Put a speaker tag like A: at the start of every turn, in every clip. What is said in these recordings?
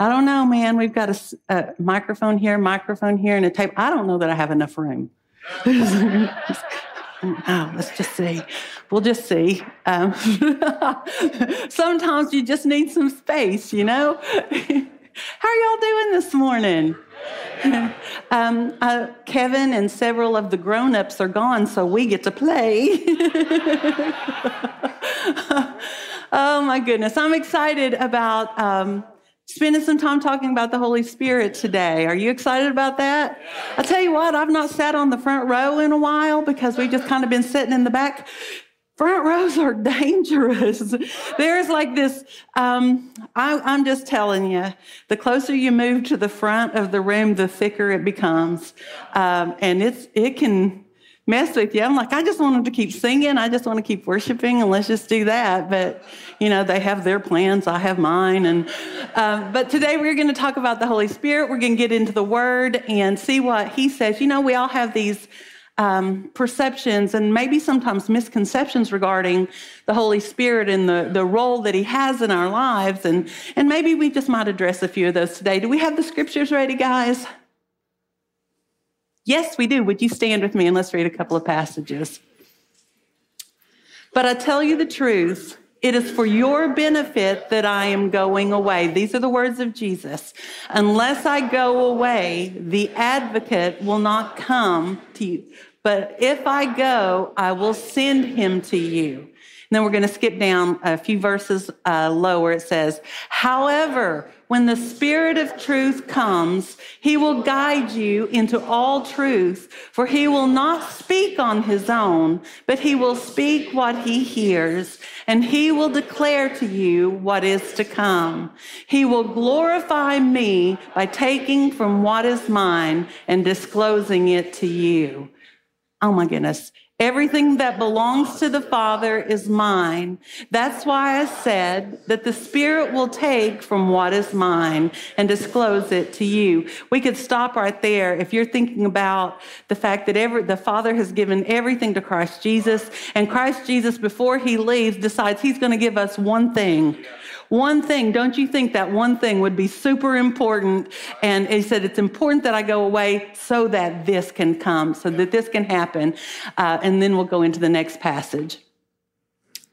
A: I don't know, man. We've got a, a microphone here, microphone here, and a tape. I don't know that I have enough room. oh, let's just see. We'll just see. Um, sometimes you just need some space, you know? How are y'all doing this morning? um, uh, Kevin and several of the grown ups are gone, so we get to play. oh, my goodness. I'm excited about. Um, spending some time talking about the Holy Spirit today. Are you excited about that? I tell you what, I've not sat on the front row in a while because we've just kind of been sitting in the back. Front rows are dangerous. There's like this, um, I, I, am just telling you, the closer you move to the front of the room, the thicker it becomes. Um, and it's, it can, mess with you. I'm like, I just want them to keep singing. I just want to keep worshiping, and let's just do that. But you know, they have their plans. I have mine. And um, but today we're going to talk about the Holy Spirit. We're going to get into the Word and see what He says. You know, we all have these. Um, perceptions and maybe sometimes misconceptions regarding the Holy Spirit and the, the role that He has in our lives. And, and maybe we just might address a few of those today. Do we have the scriptures ready, guys? Yes, we do. Would you stand with me and let's read a couple of passages? But I tell you the truth, it is for your benefit that I am going away. These are the words of Jesus. Unless I go away, the advocate will not come to you. But if I go, I will send him to you. Then we're going to skip down a few verses uh, lower. It says, However, when the Spirit of truth comes, he will guide you into all truth, for he will not speak on his own, but he will speak what he hears, and he will declare to you what is to come. He will glorify me by taking from what is mine and disclosing it to you. Oh my goodness. Everything that belongs to the Father is mine. That's why I said that the Spirit will take from what is mine and disclose it to you. We could stop right there if you're thinking about the fact that every, the Father has given everything to Christ Jesus, and Christ Jesus, before he leaves, decides he's going to give us one thing one thing, don't you think that one thing would be super important? And he said, It's important that I go away so that this can come, so that this can happen. Uh, and then we'll go into the next passage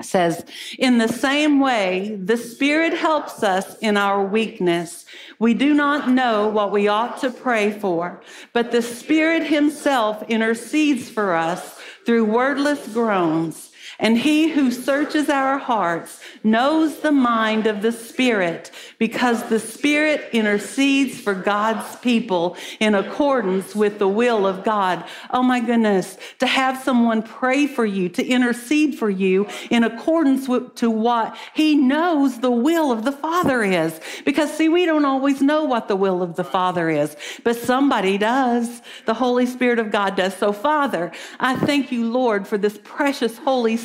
A: says, In the same way, the Spirit helps us in our weakness. We do not know what we ought to pray for, but the Spirit Himself intercedes for us through wordless groans. And he who searches our hearts knows the mind of the Spirit because the Spirit intercedes for God's people in accordance with the will of God. Oh my goodness, to have someone pray for you, to intercede for you in accordance with, to what he knows the will of the Father is. Because see, we don't always know what the will of the Father is, but somebody does. The Holy Spirit of God does. So Father, I thank you, Lord, for this precious Holy Spirit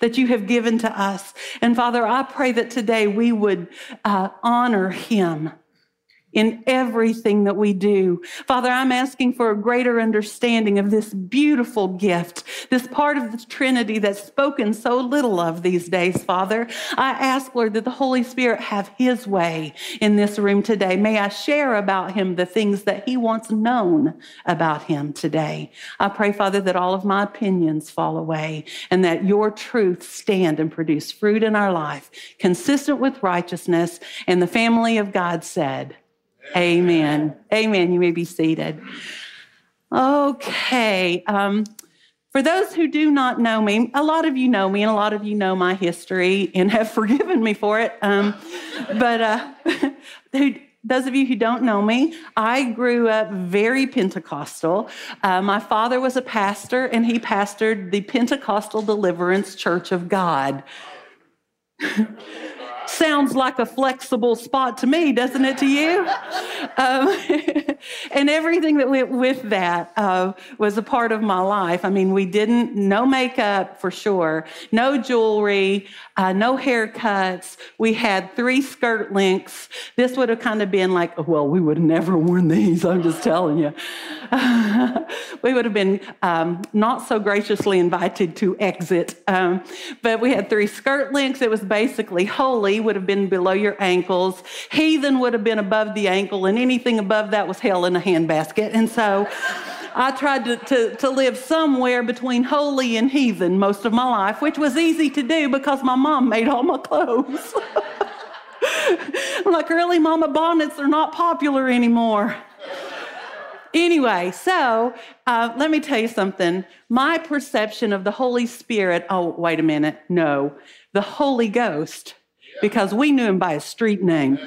A: that you have given to us. And Father, I pray that today we would uh, honor him in everything that we do. Father, I'm asking for a greater understanding of this beautiful gift, this part of the Trinity that's spoken so little of these days, Father. I ask, Lord, that the Holy Spirit have his way in this room today. May I share about him the things that he wants known about him today. I pray, Father, that all of my opinions fall away and that your truth stand and produce fruit in our life, consistent with righteousness. And the family of God said, Amen. Amen. You may be seated. Okay. Um, for those who do not know me, a lot of you know me and a lot of you know my history and have forgiven me for it. Um, but uh, those of you who don't know me, I grew up very Pentecostal. Uh, my father was a pastor and he pastored the Pentecostal Deliverance Church of God. sounds like a flexible spot to me, doesn't it to you? Um, and everything that went with that uh, was a part of my life. I mean, we didn't, no makeup for sure, no jewelry, uh, no haircuts. We had three skirt lengths. This would have kind of been like, well, we would have never worn these, I'm just telling you. we would have been um, not so graciously invited to exit. Um, but we had three skirt lengths. It was basically holy would have been below your ankles. Heathen would have been above the ankle, and anything above that was hell in a handbasket. And so I tried to, to, to live somewhere between holy and heathen most of my life, which was easy to do because my mom made all my clothes. I'm like, really, Mama, bonnets are not popular anymore. Anyway, so uh, let me tell you something. My perception of the Holy Spirit, oh, wait a minute, no, the Holy Ghost, because we knew him by his street name.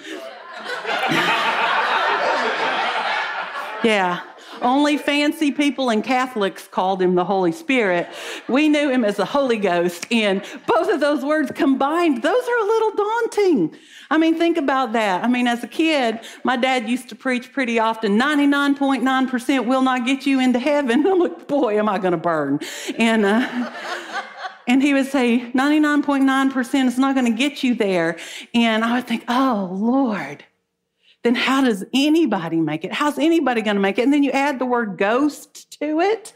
A: yeah, only fancy people and Catholics called him the Holy Spirit. We knew him as the Holy Ghost. And both of those words combined, those are a little daunting. I mean, think about that. I mean, as a kid, my dad used to preach pretty often 99.9% will not get you into heaven. I'm like, boy, am I going to burn. And, uh, and he would say 99.9% is not going to get you there. And I would think, oh, Lord then how does anybody make it? How's anybody going to make it? And then you add the word ghost to it.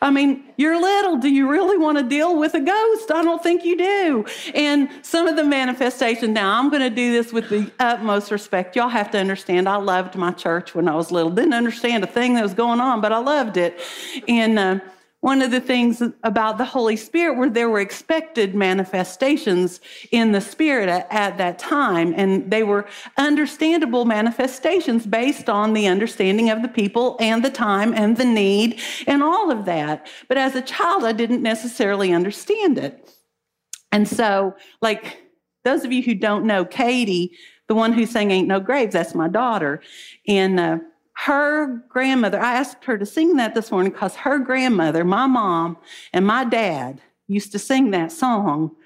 A: I mean, you're little. Do you really want to deal with a ghost? I don't think you do. And some of the manifestation, now I'm going to do this with the utmost respect. Y'all have to understand, I loved my church when I was little. Didn't understand a thing that was going on, but I loved it. And, uh, one of the things about the Holy Spirit were there were expected manifestations in the Spirit at, at, that time, and they were understandable manifestations based on the understanding of the people and the time and the need and all of that. But as a child, I didn't necessarily understand it. And so, like those of you who don't know Katie, the one who sang Ain't No Graves, that's my daughter. And uh, her grandmother, I asked her to sing that this morning because her grandmother, my mom, and my dad used to sing that song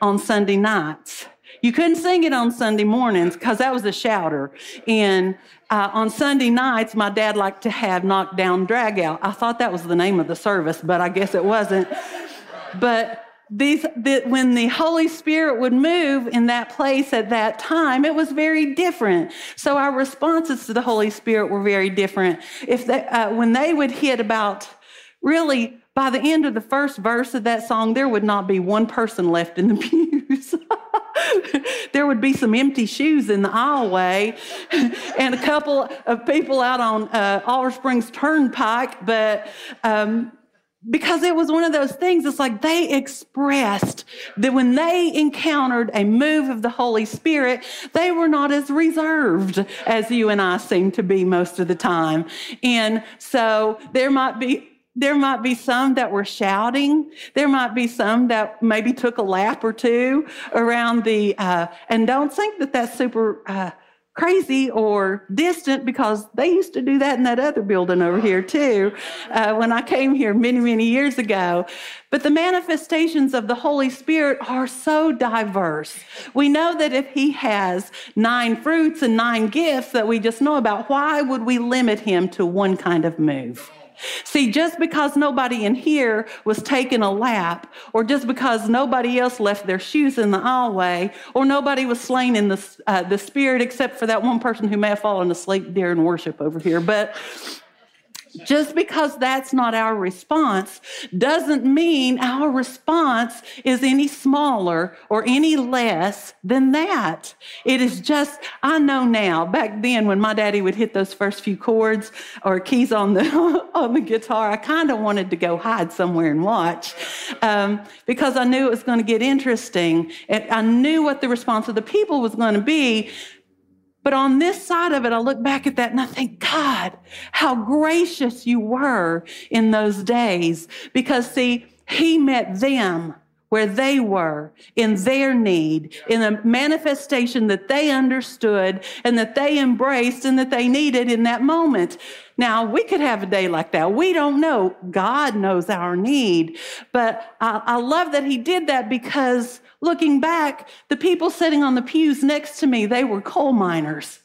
A: on Sunday nights. You couldn't sing it on Sunday mornings because that was a shouter. And uh, on Sunday nights, my dad liked to have knockdown drag out. I thought that was the name of the service, but I guess it wasn't. But these, that when the Holy Spirit would move in that place at that time, it was very different. So our responses to the Holy Spirit were very different. If they, uh, when they would hit about really by the end of the first verse of that song, there would not be one person left in the pews. there would be some empty shoes in the aisleway and a couple of people out on uh, Springs Turnpike, but um, because it was one of those things it's like they expressed that when they encountered a move of the holy spirit they were not as reserved as you and i seem to be most of the time and so there might be there might be some that were shouting. There might be some that maybe took a lap or two around the, uh, and don't think that that's super uh, crazy or distant because they used to do that in that other building over here too uh, when I came here many, many years ago. But the manifestations of the Holy Spirit are so diverse. We know that if He has nine fruits and nine gifts that we just know about, why would we limit Him to one kind of move? See, just because nobody in here was taking a lap, or just because nobody else left their shoes in the aisleway, or nobody was slain in the, uh, the spirit except for that one person who may have fallen asleep during worship over here, but just because that's not our response doesn't mean our response is any smaller or any less than that. It is just, I know now, back then when my daddy would hit those first few chords or keys on the, on the guitar, I kind of wanted to go hide somewhere and watch um, because I knew it was going to get interesting. And I knew what the response of the people was going to be, but on this side of it, I look back at that and I think, God, how gracious you were in those days. Because see, he met them where they were in their need, in a manifestation that they understood and that they embraced and that they needed in that moment. Now, we could have a day like that. We don't know. God knows our need. But I, I love that he did that because looking back, the people sitting on the pews next to me, they were coal miners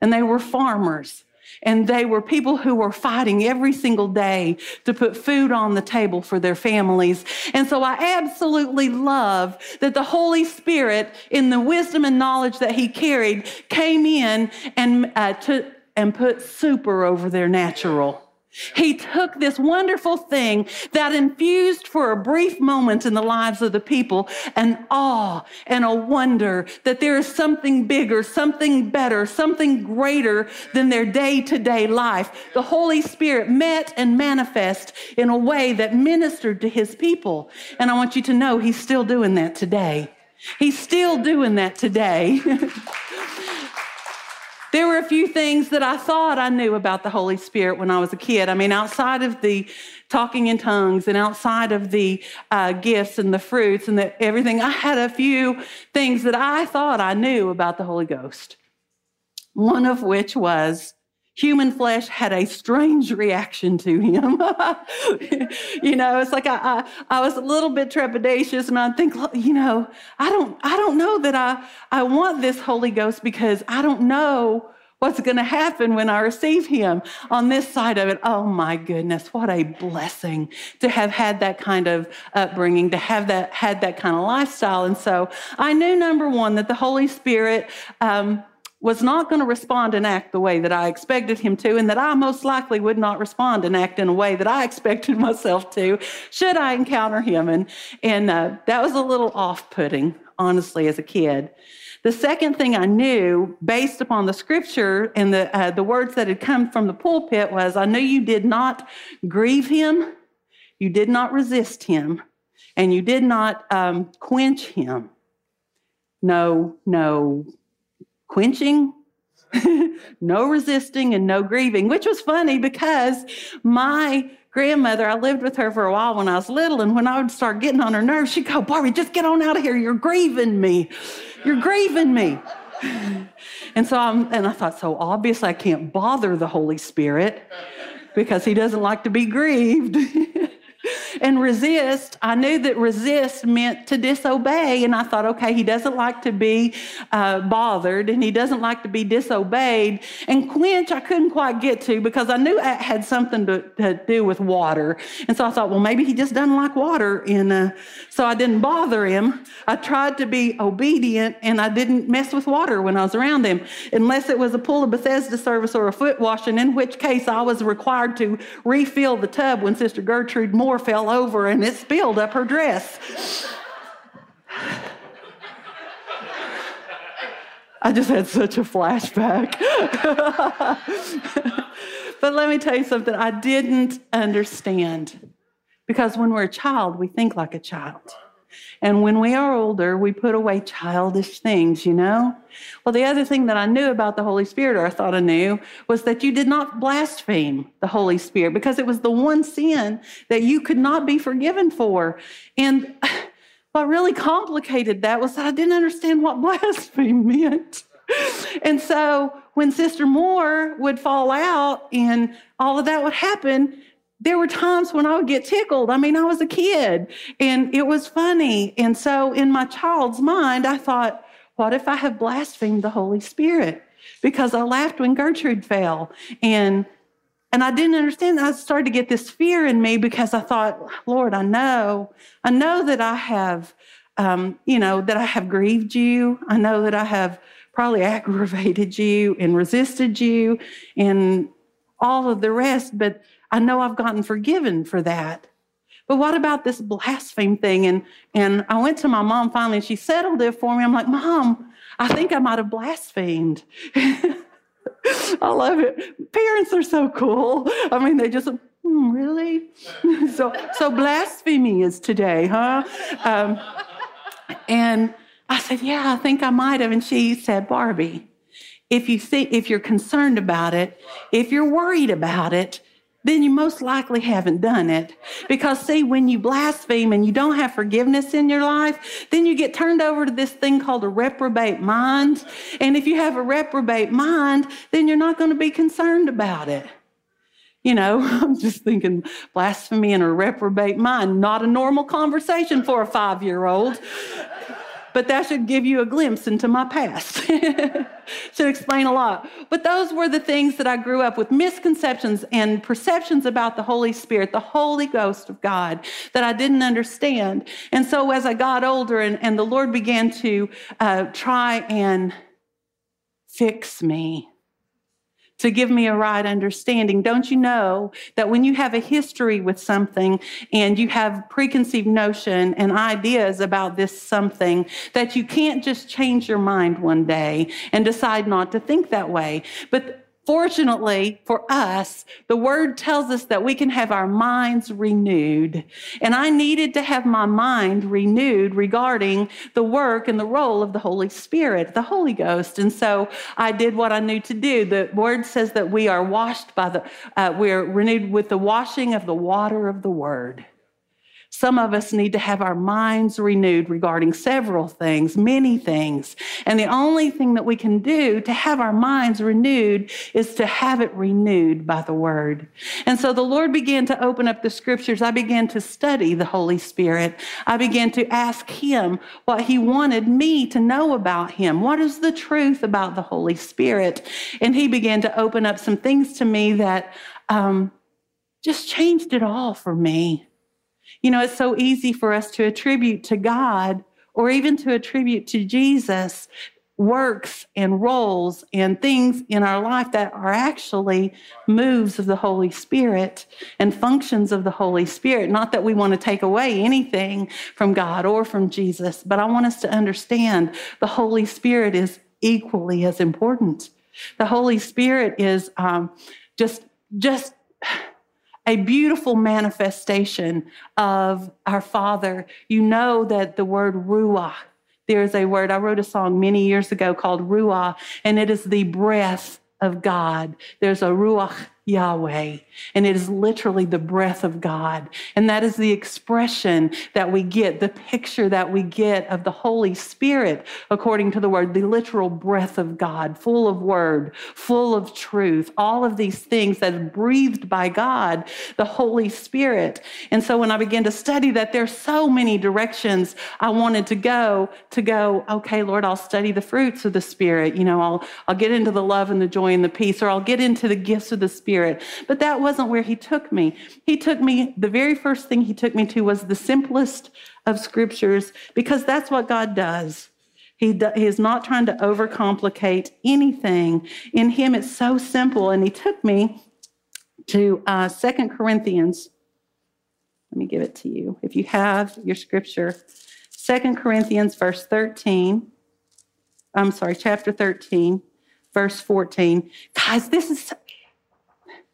A: and they were farmers. And they were people who were fighting every single day to put food on the table for their families. And so I absolutely love that the Holy Spirit, in the wisdom and knowledge that He carried, came in and, uh, to, and put super over their natural. He took this wonderful thing that infused for a brief moment in the lives of the people an awe and a wonder that there is something bigger, something better, something greater than their day to day life. The Holy Spirit met and manifest in a way that ministered to his people. And I want you to know he's still doing that today. He's still doing that today. There were a few things that I thought I knew about the Holy Spirit when I was a kid. I mean, outside of the talking in tongues and outside of the uh, gifts and the fruits and the, everything, I had a few things that I thought I knew about the Holy Ghost. One of which was human flesh had a strange reaction to him. you know, it's like I, I, I, was a little bit trepidatious and I think, you know, I don't, I don't know that I, I want this Holy Ghost because I don't know what's going to happen when I receive him on this side of it. Oh my goodness, what a blessing to have had that kind of upbringing, to have that, had that kind of lifestyle. And so I knew number one, that the Holy Spirit, um, was not going to respond and act the way that I expected him to, and that I most likely would not respond and act in a way that I expected myself to, should I encounter him. And, and uh, that was a little off putting, honestly, as a kid. The second thing I knew, based upon the scripture and the, uh, the words that had come from the pulpit, was I knew you did not grieve him, you did not resist him, and you did not um, quench him. No, no quenching, no resisting, and no grieving, which was funny because my grandmother, I lived with her for a while when I was little, and when I would start getting on her nerves, she'd go, Barbie, just get on out of here. You're grieving me. You're grieving me. And so I'm, and I thought, so obviously I can't bother the Holy Spirit because he doesn't like to be grieved. and resist, I knew that resist meant to disobey. And I thought, okay, he doesn't like to be uh, bothered and he doesn't like to be disobeyed. And quench, I couldn't quite get to because I knew it had something to, to do with water. And so I thought, well, maybe he just doesn't like water. And uh, so I didn't bother him. I tried to be obedient and I didn't mess with water when I was around him, unless it was a pool of Bethesda service or a foot washing, in which case I was required to refill the tub when Sister Gertrude Moore fell over and it spilled up her dress. I just had such a flashback. but let me tell you something I didn't understand. Because when we're a child, we think like a child. And when we are older, we put away childish things, you know? Well, the other thing that I knew about the Holy Spirit, or I thought I knew, was that you did not blaspheme the Holy Spirit because it was the one sin that you could not be forgiven for. And what really complicated that was that I didn't understand what blaspheme meant. And so when Sister Moore would fall out and all of that would happen, there were times when I would get tickled. I mean, I was a kid and it was funny. And so in my child's mind, I thought, what if I have blasphemed the Holy Spirit? Because I laughed when Gertrude fell. And and I didn't understand. I started to get this fear in me because I thought, Lord, I know, I know that I have, um, you know, that I have grieved you. I know that I have probably aggravated you and resisted you and all of the rest. But I know I've gotten forgiven for that. But what about this blaspheme thing? And, and I went to my mom finally, and she settled it for me. I'm like, Mom, I think I might have blasphemed. I love it. Parents are so cool. I mean, they just, hmm, really? so, so blasphemy is today, huh? Um, and I said, Yeah, I think I might have. And she said, Barbie, if you think, if you're concerned about it, if you're worried about it, then you most likely haven't done it. Because, see, when you blaspheme and you don't have forgiveness in your life, then you get turned over to this thing called a reprobate mind. And if you have a reprobate mind, then you're not going to be concerned about it. You know, I'm just thinking blasphemy and a reprobate mind, not a normal conversation for a five year old but that should give you a glimpse into my past. should explain a lot. But those were the things that I grew up with misconceptions and perceptions about the Holy Spirit, the Holy Ghost of God that I didn't understand. And so as I got older and, and the Lord began to uh, try and fix me, to give me a right understanding. Don't you know that when you have a history with something and you have preconceived notion and ideas about this something, that you can't just change your mind one day and decide not to think that way. But Fortunately for us, the word tells us that we can have our minds renewed. And I needed to have my mind renewed regarding the work and the role of the Holy Spirit, the Holy Ghost. And so I did what I knew to do. The word says that we are washed by the, uh, we're renewed with the washing of the water of the word. Some of us need to have our minds renewed regarding several things, many things. And the only thing that we can do to have our minds renewed is to have it renewed by the word. And so the Lord began to open up the scriptures. I began to study the Holy Spirit. I began to ask Him what He wanted me to know about Him. What is the truth about the Holy Spirit? And He began to open up some things to me that um, just changed it all for me. You know, it's so easy for us to attribute to God or even to attribute to Jesus works and roles and things in our life that are actually moves of the Holy Spirit and functions of the Holy Spirit. Not that we want to take away anything from God or from Jesus, but I want us to understand the Holy Spirit is equally as important. The Holy Spirit is um, just just a beautiful manifestation of our Father. You know that the word ruach, there's a word, I wrote a song many years ago called ruach, and it is the breath of God. There's a ruach Yahweh. And it is literally the breath of God. And that is the expression that we get, the picture that we get of the Holy Spirit, according to the word, the literal breath of God, full of word, full of truth, all of these things that are breathed by God, the Holy Spirit. And so when I began to study that, there's so many directions I wanted to go to go, okay, Lord, I'll study the fruits of the Spirit. You know, I'll, I'll get into the love and the joy and the peace, or I'll get into the gifts of the Spirit Spirit. But that wasn't where he took me. He took me, the very first thing he took me to was the simplest of scriptures because that's what God does. He, do, he is not trying to overcomplicate anything. In him, it's so simple. And he took me to uh, 2 Corinthians. Let me give it to you. If you have your scripture, 2 Corinthians, verse 13. I'm sorry, chapter 13, verse 14. Guys, this is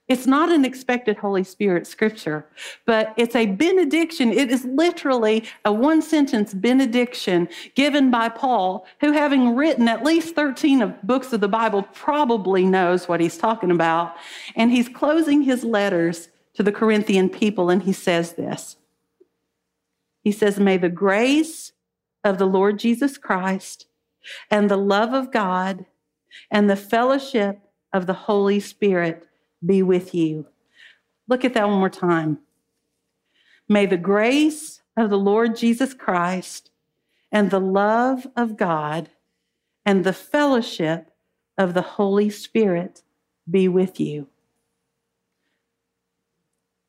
A: it's not an expected Holy Spirit scripture, but it's a benediction. It is literally a one sentence benediction given by Paul, who, having written at least 13 of books of the Bible, probably knows what he's talking about. And he's closing his letters to the Corinthian people, and he says this He says, May the grace of the Lord Jesus Christ and the love of God and the fellowship of the Holy Spirit be with you. Look at that one more time. May the grace of the Lord Jesus Christ and the love of God and the fellowship of the Holy Spirit be with you.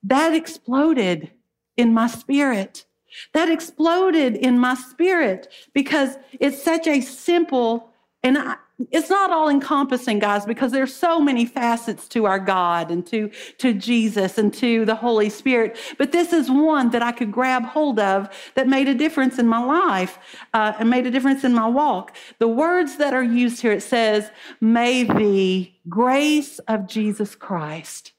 A: That exploded in my spirit. That exploded in my spirit because it's such a simple, and I, it's not all encompassing, guys, because there's so many facets to our God and to, to Jesus and to the Holy Spirit. But this is one that I could grab hold of that made a difference in my life uh, and made a difference in my walk. The words that are used here, it says, may the grace of Jesus Christ.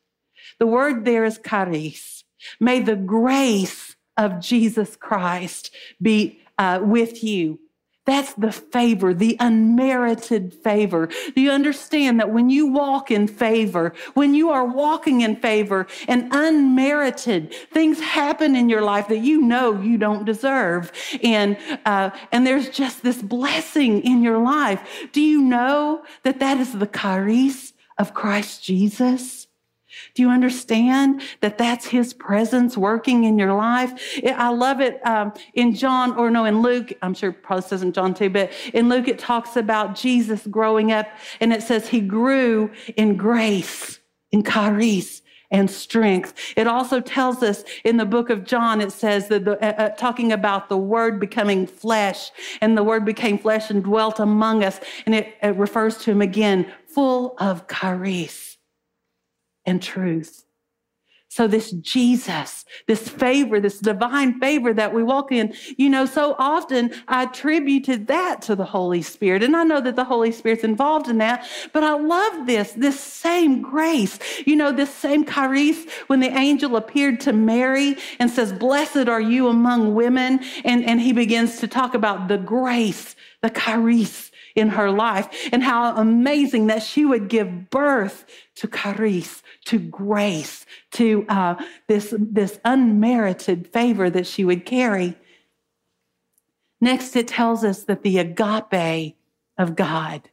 A: The word there is charis. May the grace of Jesus Christ be uh, with you. That's the favor, the unmerited favor. Do you understand that when you walk in favor, when you are walking in favor and unmerited, things happen in your life that you know you don't deserve. And, uh, and there's just this blessing in your life. Do you know that that is the charis of Christ Jesus? Do you understand that that's his presence working in your life? I love it um, in John, or no, in Luke. I'm sure probably says in John too, but in Luke it talks about Jesus growing up, and it says he grew in grace, in charis, and strength. It also tells us in the book of John, it says that the, uh, uh, talking about the word becoming flesh, and the word became flesh and dwelt among us. And it, it refers to him again, full of charis and truth. So, this Jesus, this favor, this divine favor that we walk in, you know, so often I attributed that to the Holy Spirit. And I know that the Holy Spirit's involved in that, but I love this, this same grace, you know, this same charis when the angel appeared to Mary and says, Blessed are you among women. And, and he begins to talk about the grace, the charis in her life and how amazing that she would give birth to charis, to grace, to uh, this, this unmerited favor that she would carry. Next, it tells us that the agape of God,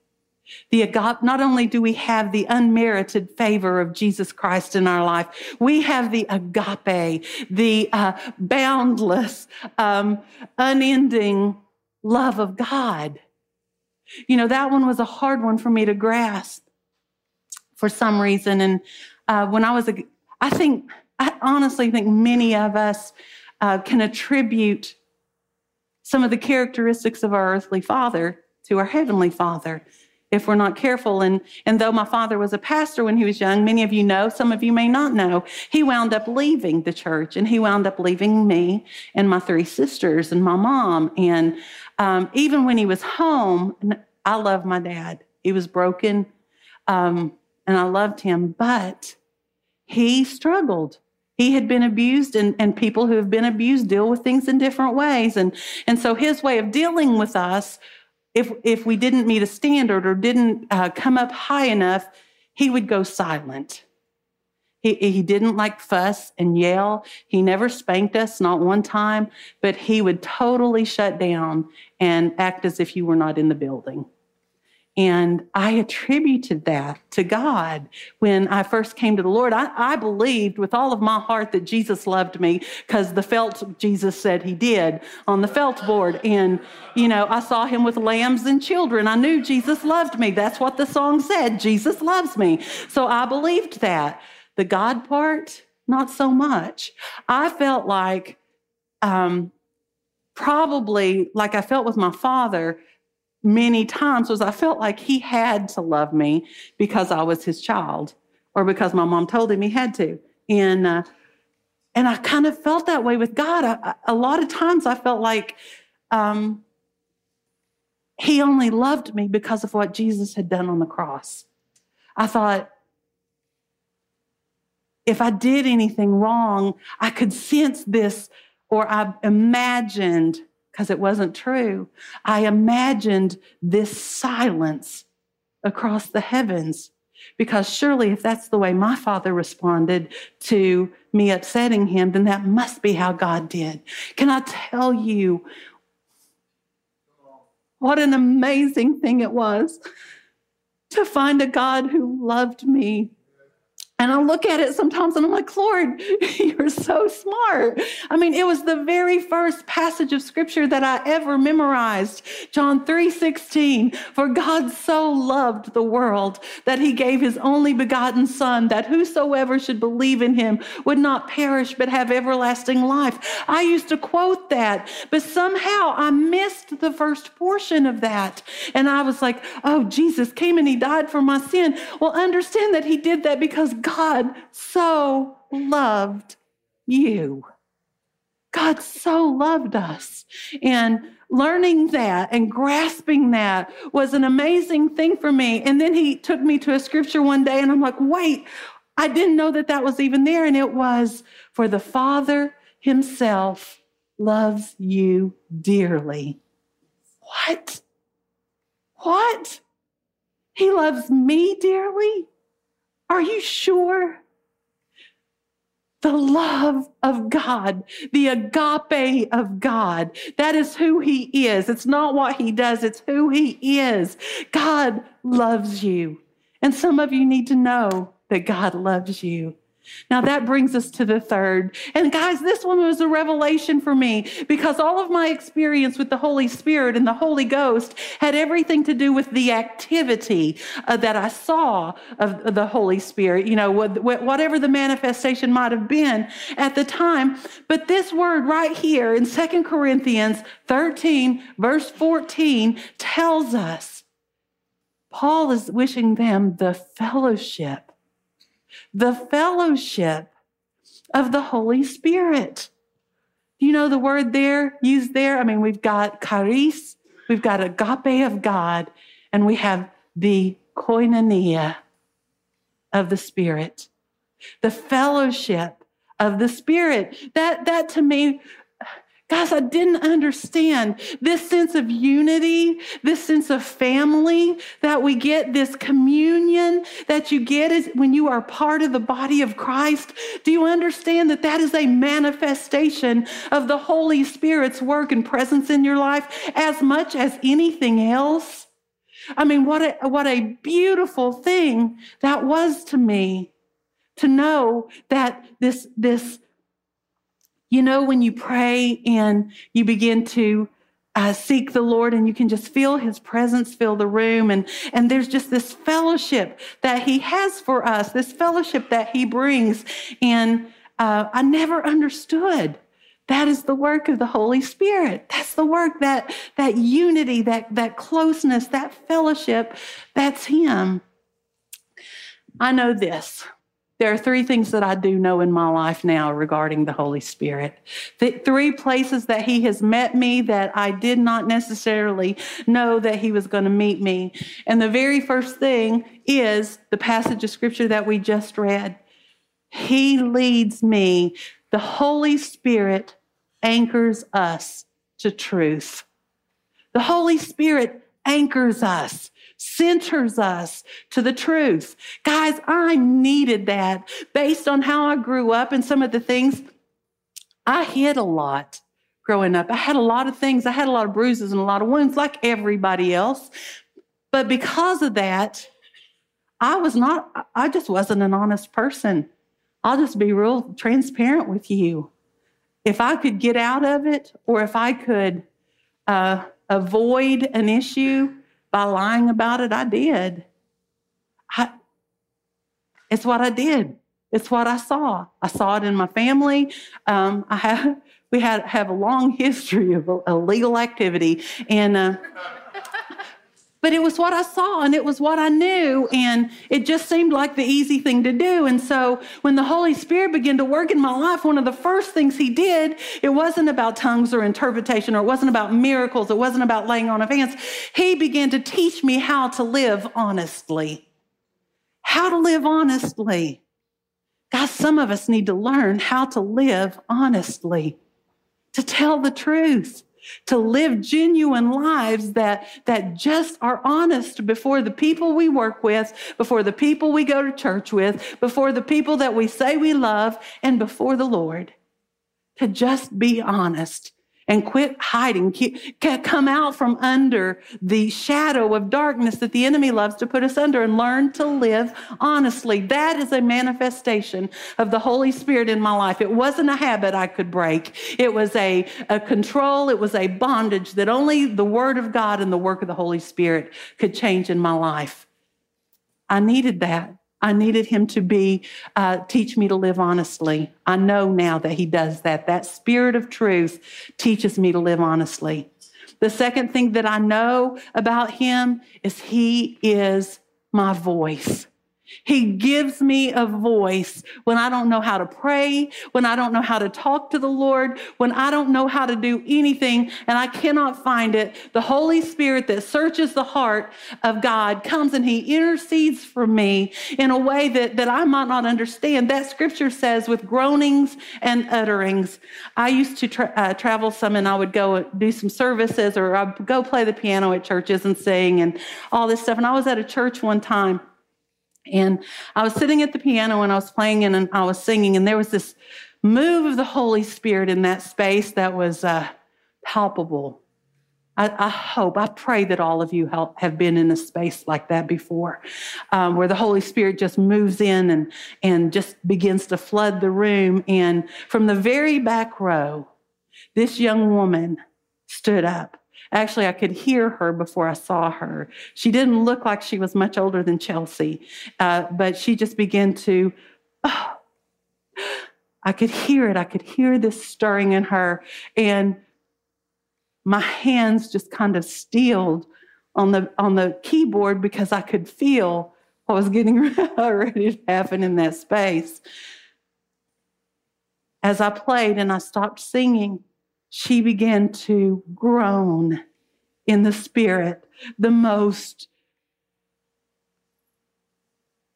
A: the agape, not only do we have the unmerited favor of Jesus Christ in our life, we have the agape, the uh, boundless, um, unending love of God. You know, that one was a hard one for me to grasp for some reason. And uh, when I was a, I think, I honestly think many of us uh, can attribute some of the characteristics of our earthly father to our heavenly father if we're not careful. And, and though my father was a pastor when he was young, many of you know, some of you may not know, he wound up leaving the church and he wound up leaving me and my three sisters and my mom. And um, even when he was home, I love my dad. He was broken um, and I loved him, but he struggled. He had been abused, and, and people who have been abused deal with things in different ways. And, and so his way of dealing with us, if, if we didn't meet a standard or didn't uh, come up high enough, he would go silent. He, he didn't like fuss and yell. He never spanked us, not one time, but he would totally shut down and act as if you were not in the building. And I attributed that to God when I first came to the Lord. I, I believed with all of my heart that Jesus loved me because the felt Jesus said he did on the felt board. And, you know, I saw him with lambs and children. I knew Jesus loved me. That's what the song said Jesus loves me. So I believed that. The God part, not so much. I felt like, um, probably like I felt with my father, many times was I felt like he had to love me because I was his child or because my mom told him he had to. And, uh, and I kind of felt that way with God. I, a lot of times I felt like um, he only loved me because of what Jesus had done on the cross. I thought, if I did anything wrong, I could sense this, or I imagined because it wasn't true. I imagined this silence across the heavens because surely if that's the way my father responded to me upsetting him, then that must be how God did. Can I tell you what an amazing thing it was to find a God who loved me and I look at it sometimes and I'm like, Lord, you're so smart. I mean, it was the very first passage of scripture that I ever memorized. John 3 16. For God so loved the world that he gave his only begotten Son, that whosoever should believe in him would not perish but have everlasting life. I used to quote that, but somehow I missed the first portion of that. And I was like, oh, Jesus came and he died for my sin. Well, understand that he did that because God so loved you. God so loved us. And learning that and grasping that was an amazing thing for me. And then he took me to a scripture one day, and I'm like, wait, I didn't know that that was even there. And it was, for the Father himself loves you dearly. What? What? He loves me dearly? Are you sure? The love of God, the agape of God. That is who He is. It's not what He does, it's who He is. God loves you. And some of you need to know that God loves you. Now that brings us to the third. And guys, this one was a revelation for me because all of my experience with the Holy Spirit and the Holy Ghost had everything to do with the activity uh, that I saw of the Holy Spirit, you know, whatever the manifestation might have been at the time. But this word right here in Second Corinthians 13, verse 14, tells us Paul is wishing them the fellowship the fellowship of the Holy Spirit. You know the word there used there? I mean, we've got charis, we've got agape of God, and we have the koinonia of the Spirit, the fellowship of the Spirit. That, that to me Guys, I didn't understand this sense of unity, this sense of family that we get, this communion that you get is when you are part of the body of Christ. Do you understand that that is a manifestation of the Holy Spirit's work and presence in your life as much as anything else? I mean, what a, what a beautiful thing that was to me to know that this, this, you know, when you pray and you begin to uh, seek the Lord and you can just feel his presence fill the room. And, and there's just this fellowship that he has for us, this fellowship that he brings. And uh, I never understood. That is the work of the Holy Spirit. That's the work that, that unity, that, that closeness, that fellowship, that's him. I know this. There are three things that I do know in my life now regarding the Holy Spirit. The three places that He has met me that I did not necessarily know that He was going to meet me. And the very first thing is the passage of Scripture that we just read. He leads me. The Holy Spirit anchors us to truth. The Holy Spirit anchors us centers us to the truth. Guys, I needed that based on how I grew up and some of the things I hid a lot growing up. I had a lot of things. I had a lot of bruises and a lot of wounds like everybody else. But because of that, I was not, I just wasn't an honest person. I'll just be real transparent with you. If I could get out of it or if I could uh, avoid an issue, by lying about it, I did. I, it's what I did. It's what I saw. I saw it in my family. Um, I have we had have a long history of illegal activity, and uh, but it was what I saw and it was what I knew. And it just seemed like the easy thing to do. And so when the Holy Spirit began to work in my life, one of the first things He did, it wasn't about tongues or interpretation or it wasn't about miracles. It wasn't about laying on of hands. He began to teach me how to live honestly. How to live honestly. Guys, some of us need to learn how to live honestly, to tell the truth to live genuine lives that, that just are honest before the people we work with, before the people we go to church with, before the people that we say we love, and before the Lord. To just be honest and quit hiding. Come out from under the shadow of darkness that the enemy loves to put us under and learn to live honestly. That is a manifestation of the Holy Spirit in my life. It wasn't a habit I could break, it was a, a control, it was a bondage that only the Word of God and the work of the Holy Spirit could change in my life. I needed that. I needed him to be, uh, teach me to live honestly. I know now that he does that. That spirit of truth teaches me to live honestly. The second thing that I know about him is he is my voice. He gives me a voice when I don't know how to pray, when I don't know how to talk to the Lord, when I don't know how to do anything and I cannot find it. The Holy Spirit that searches the heart of God comes and He intercedes for me in a way that, that I might not understand. That scripture says, with groanings and utterings. I used to tra- uh, travel some and I would go do some services or I'd go play the piano at churches and sing and all this stuff. And I was at a church one time and I was sitting at the piano and I was playing and I was singing, and there was this move of the Holy Spirit in that space that was uh, palpable. I, I, hope, I pray that all of you have been in a space like that before, um, where the Holy Spirit just moves in and, and just begins to flood the room. And from the very back row, this young woman stood up. Actually, I could hear her before I saw her. She didn't look like she was much older than Chelsea, uh, but she just began to, oh, I could hear it. I could hear this stirring in her. And my hands just kind of steeled on the on the keyboard because I could feel what was getting ready to happen in that space. As I played and I stopped singing, she began to groan in the spirit, the most.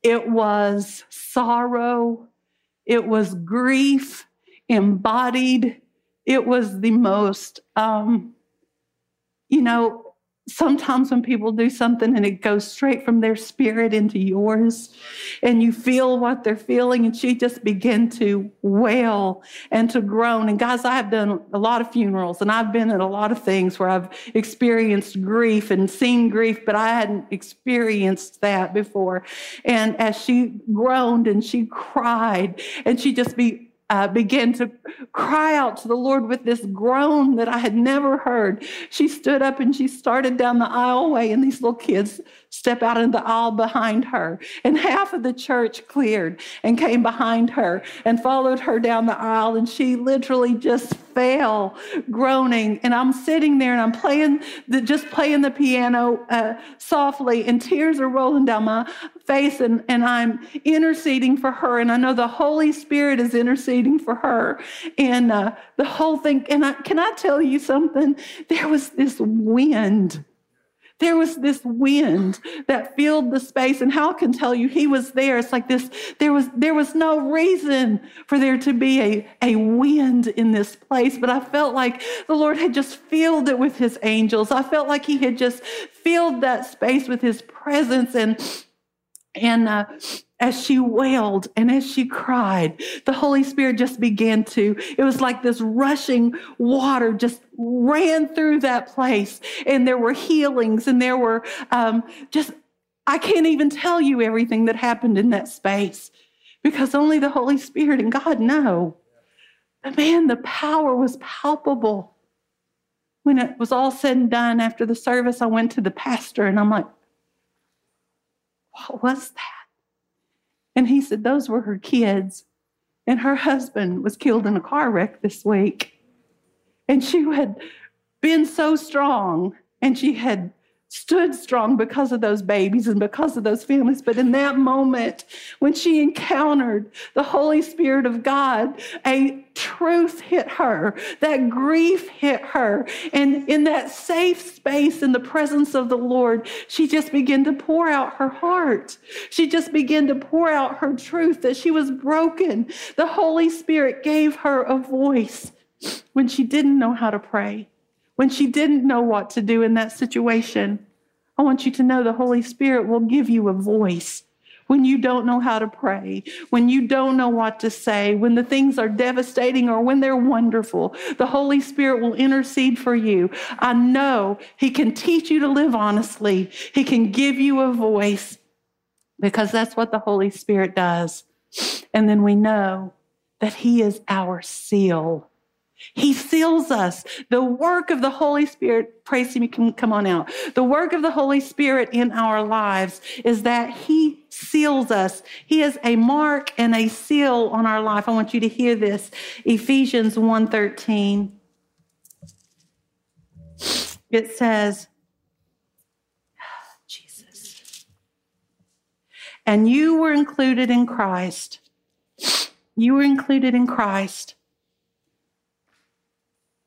A: It was sorrow, it was grief embodied, it was the most um, you know, sometimes when people do something and it goes straight from their spirit into yours and you feel what they're feeling and she just began to wail and to groan. And guys i have done a lot of funerals and i've been at a lot of things where i've experienced grief and seen grief but i hadn't experienced that before. And as she groaned and she cried and she just be uh, began to cry out to the Lord with this groan that I had never heard. She stood up and she started down the aisleway, and these little kids step out in the aisle behind her. And half of the church cleared and came behind her and followed her down the aisle. And she literally just fell groaning. And I'm sitting there and I'm playing, the, just playing the piano uh, softly, and tears are rolling down my face and, and I'm interceding for her. And I know the Holy Spirit is interceding for her. And uh, the whole thing, and I, can I tell you something? There was this wind. There was this wind that filled the space, and Hal can tell you he was there. It's like this, there was there was no reason for there to be a, a wind in this place, but I felt like the Lord had just filled it with his angels. I felt like he had just filled that space with his presence and and uh, as she wailed and as she cried, the Holy Spirit just began to, it was like this rushing water just ran through that place. And there were healings and there were um, just, I can't even tell you everything that happened in that space because only the Holy Spirit and God know. But man, the power was palpable. When it was all said and done after the service, I went to the pastor and I'm like, what was that? And he said, Those were her kids. And her husband was killed in a car wreck this week. And she had been so strong and she had stood strong because of those babies and because of those families. But in that moment, when she encountered the Holy Spirit of God, a truth hit her, that grief hit her. And in that safe space in the presence of the Lord, she just began to pour out her heart. She just began to pour out her truth that she was broken. The Holy Spirit gave her a voice when she didn't know how to pray when she didn't know what to do in that situation. I want you to know the Holy Spirit will give you a voice when you don't know how to pray, when you don't know what to say, when the things are devastating or when they're wonderful. The Holy Spirit will intercede for you. I know He can teach you to live honestly, He can give you a voice because that's what the Holy Spirit does. And then we know that He is our seal. He seals us. The work of the Holy Spirit, praise Him, can come on out. The work of the Holy Spirit in our lives is that He seals us. He is a mark and a seal on our life. I want you to hear this. Ephesians 1:13. It says, Jesus. And you were included in Christ. You were included in Christ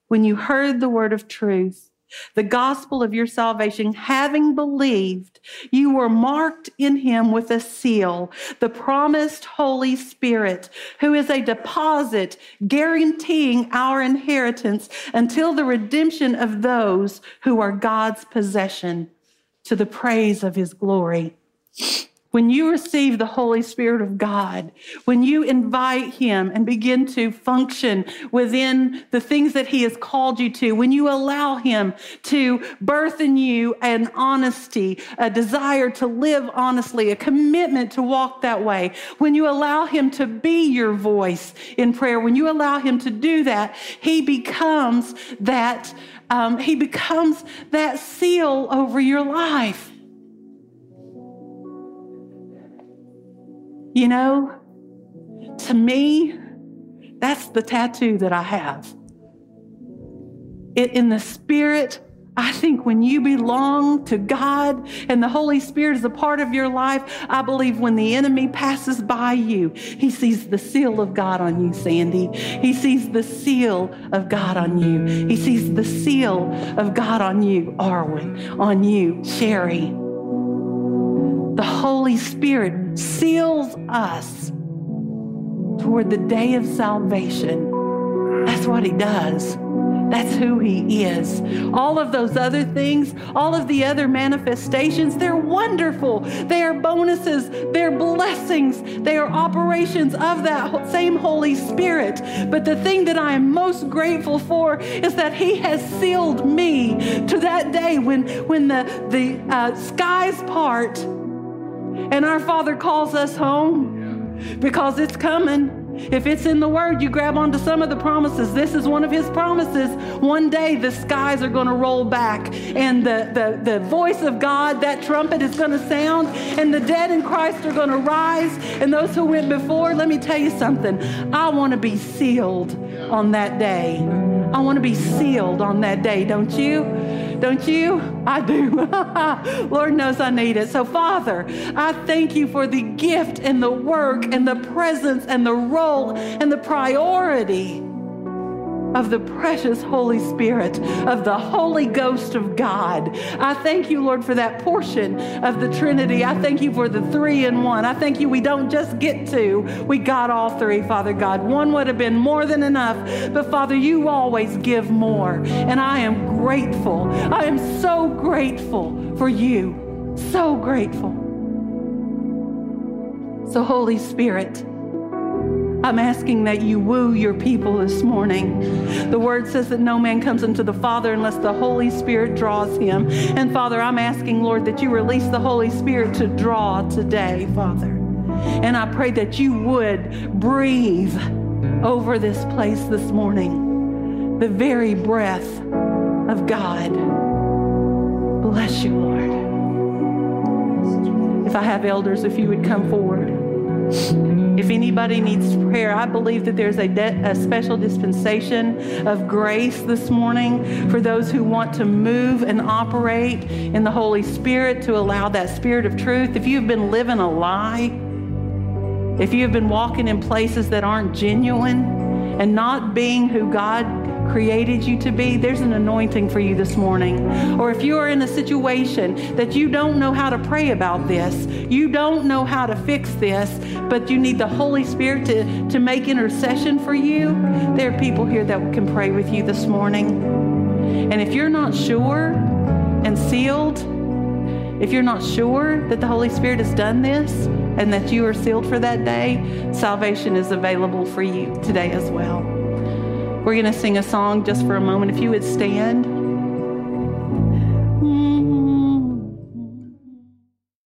A: when you heard the word of truth, the gospel of your salvation, having believed, you were marked in him with a seal, the promised Holy Spirit, who is a deposit guaranteeing our inheritance until the redemption of those who are God's possession to the praise of his glory. When you receive the Holy Spirit of God, when you invite Him and begin to function within the things that He has called you to, when you allow Him to birth in you an honesty, a desire to live honestly, a commitment to walk that way, when you allow Him to be your voice in prayer, when you allow Him to do that, He becomes that. Um, he becomes that seal over your life. You know, to me, that's the tattoo that I have. It, in the spirit, I think when you belong to God and the Holy Spirit is a part of your life, I believe when the enemy passes by you, he sees the seal of God on you, Sandy. He sees the seal of God on you. He sees the seal of God on you, Arwen, on you, Sherry. Holy Spirit seals us toward the day of salvation. That's what He does. That's who He is. All of those other things, all of the other manifestations, they're wonderful. They are bonuses, they're blessings, they are operations of that same Holy Spirit. But the thing that I am most grateful for is that He has sealed me to that day when, when the, the uh, skies part and our Father calls us home because it's coming. If it's in the Word, you grab onto some of the promises. This is one of His promises. One day the skies are going to roll back, and the, the, the voice of God, that trumpet, is going to sound, and the dead in Christ are going to rise. And those who went before, let me tell you something. I want to be sealed on that day. I want to be sealed on that day, don't you? Don't you? I do. Lord knows I need it. So, Father, I thank you for the gift and the work and the presence and the role and the priority of the precious Holy Spirit, of the Holy Ghost of God. I thank you, Lord, for that portion of the Trinity. I thank you for the three in one. I thank you we don't just get two, we got all three, Father God. One would have been more than enough, but Father, you always give more. And I am grateful. I am so grateful for you. So grateful. So, Holy Spirit, I'm asking that you woo your people this morning. The word says that no man comes unto the Father unless the Holy Spirit draws him. And Father, I'm asking, Lord, that you release the Holy Spirit to draw today, Father. And I pray that you would breathe over this place this morning the very breath of God. Bless you, Lord. If I have elders, if you would come forward. If anybody needs prayer, I believe that there's a, de- a, special dispensation of grace this morning for those who want to move and operate in the Holy Spirit to allow that spirit of truth. If you've been living a lie, if you have been walking in places that aren't genuine and not being who God created you to be, there's an anointing for you this morning. Or if you are in a situation that you don't know how to pray about this, you don't know how to fix this, but you need the Holy Spirit to, to make intercession for you, there are people here that can pray with you this morning. And if you're not sure and sealed, if you're not sure that the Holy Spirit has done this and that you are sealed for that day, salvation is available for you today as well. We're going to sing a song just for a moment. If you would stand.